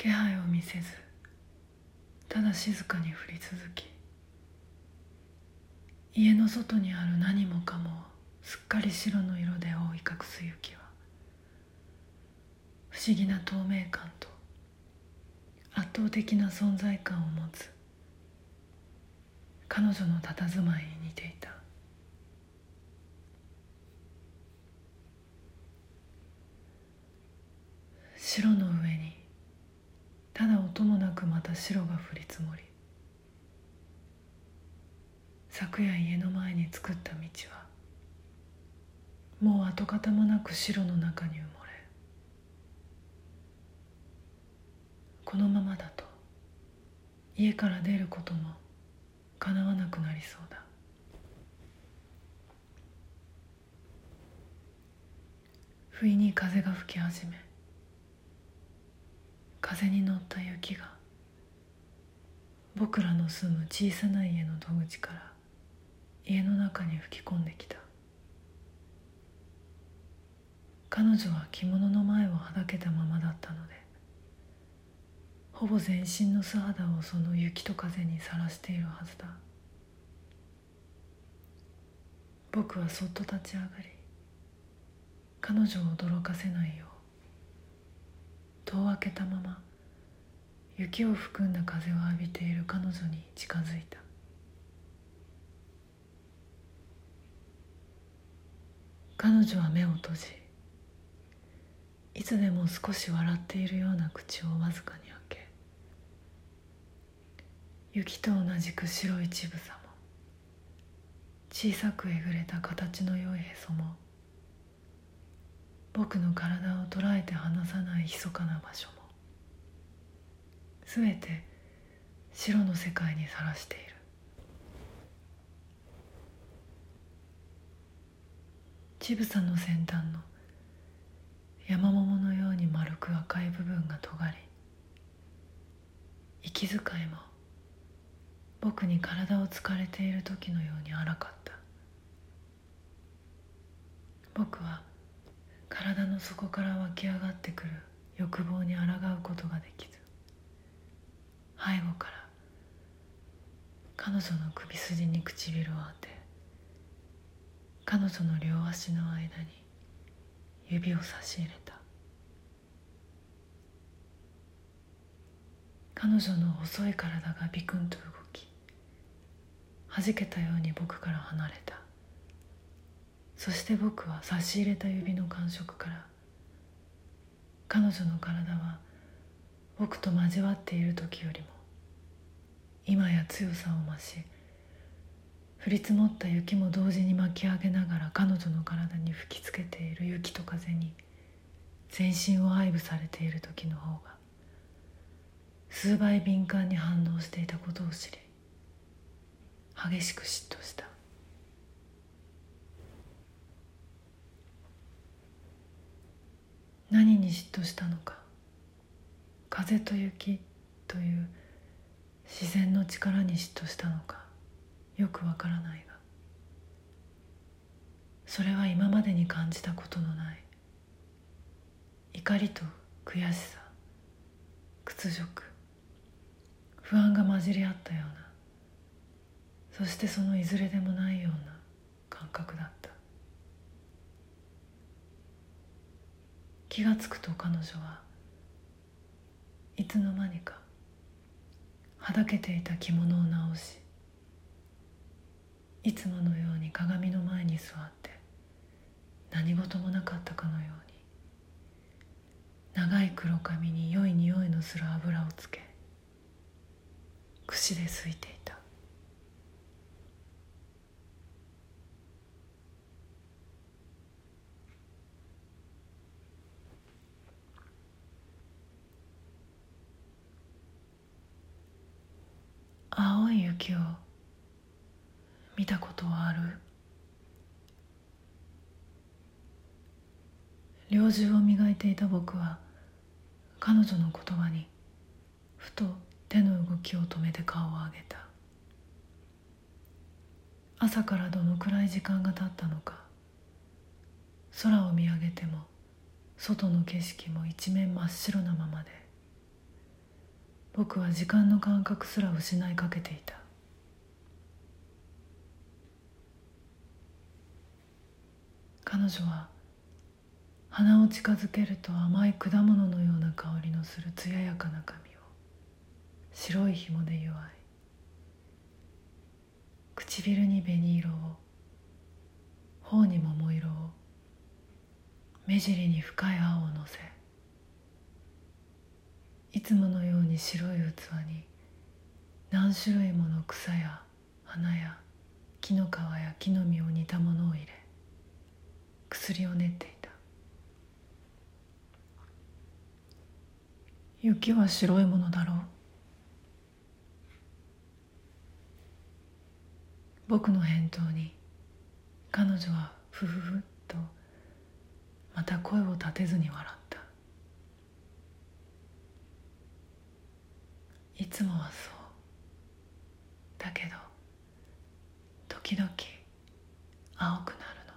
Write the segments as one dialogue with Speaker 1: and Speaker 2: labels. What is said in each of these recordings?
Speaker 1: 気配を見せずただ静かに降り続き家の外にある何もかもすっかり白の色で覆い隠す雪は不思議な透明感と圧倒的な存在感を持つ彼女の佇まいに似ていた。白の上くまた白が降り積もり昨夜家の前に作った道はもう跡形もなく白の中に埋もれこのままだと家から出ることもかなわなくなりそうだ。不意に風が吹き始め風に乗った雪が僕らの住む小さな家の戸口から家の中に吹き込んできた。彼女は着物の前をはだけたままだったのでほぼ全身の素肌をその雪と風にさらしているはずだ。僕はそっと立ち上がり彼女を驚かせないよう戸を開けたまま雪を含んだ風を浴びている彼女に近づいた。彼女は目を閉じいつでも少し笑っているような口をわずかに開け雪と同じく白い乳房も小さくえぐれた形の良いへそも僕の体を捉えて離さない密かな場所もすべて白の世界にさらしている。乳房の先端の山桃のように丸く赤い部分が尖り息遣いも僕に体をつかれている時のように荒かった。僕は体の底から湧き上がってくる欲望に抗うことができず背後から彼女の首筋に唇を当て彼女の両足の間に指を差し入れた。彼女の細い体がビクンと動きはじけたように僕から離れた。そして僕は差し入れた指の感触から彼女の体は僕と交わっている時よりも今や強さを増し降り積もった雪も同時に巻き上げながら彼女の体に吹きつけている雪と風に全身を愛撫されている時の方が数倍敏感に反応していたことを知り激しく嫉妬した。何に嫉妬したのか風と雪という自然の力に嫉妬したのかよくわからないがそれは今までに感じたことのない怒りと悔しさ屈辱不安が混じり合ったようなそしてそのいずれでもないような感覚だった。気が付くと彼女はいつの間にかはだけていた着物を直しいつものように鏡の前に座って何事もなかったかのように長い黒髪に良い匂いのする油をつけ櫛ですいていた。青い雪を見たことはある。猟銃を磨いていた僕は彼女の言葉にふと手の動きを止めて顔を上げた。朝からどのくらい時間が経ったのか。空を見上げても外の景色も一面真っ白なままで。僕は時間の感覚すら失いかけていた。彼女は鼻を近づけると甘い果物のような香りのする艶やかな髪を。白い紐で祝い。唇に紅色を。頬に桃色を。目尻に深い青をのせ。いつものように白い器に何種類もの草や花や木の皮や木の実を煮たものを入れ薬を練っていた。雪は白いものだろう。僕の返答に彼女はふふふっとまた声を立てずに笑った。いつもはそう。だけど時々青くなるの。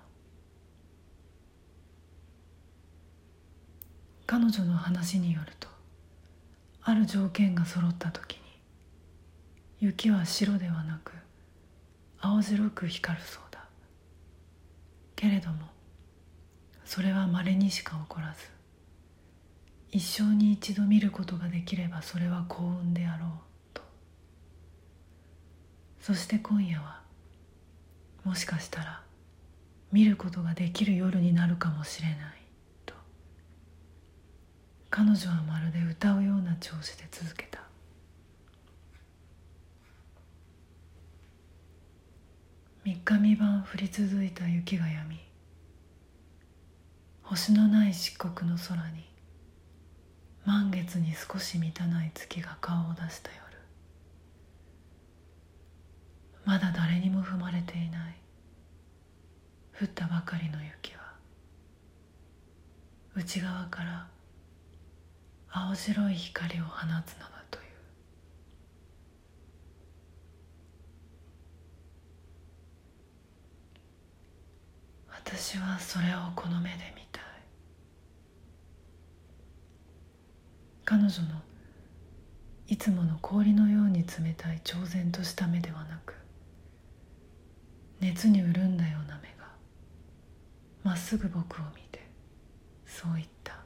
Speaker 1: 彼女の話によるとある条件が揃った時に雪は白ではなく青白く光るそうだ。けれどもそれはまれにしか起こらず一生に一度見ることができればそれは幸運であろうと。そして今夜はもしかしたら見ることができる夜になるかもしれないと。彼女はまるで歌うような調子で続けた。三日三晩降り続いた雪がやみ星のない漆黒の空に満月に少し満たない月が顔を出した夜。まだ誰にも踏まれていない。降ったばかりの雪は。内側から青白い光を放つのだという。私はそれをこの目で見たい彼女のいつもの氷のように冷たい挑然とした目ではなく熱に潤んだような目がまっすぐ僕を見てそう言った。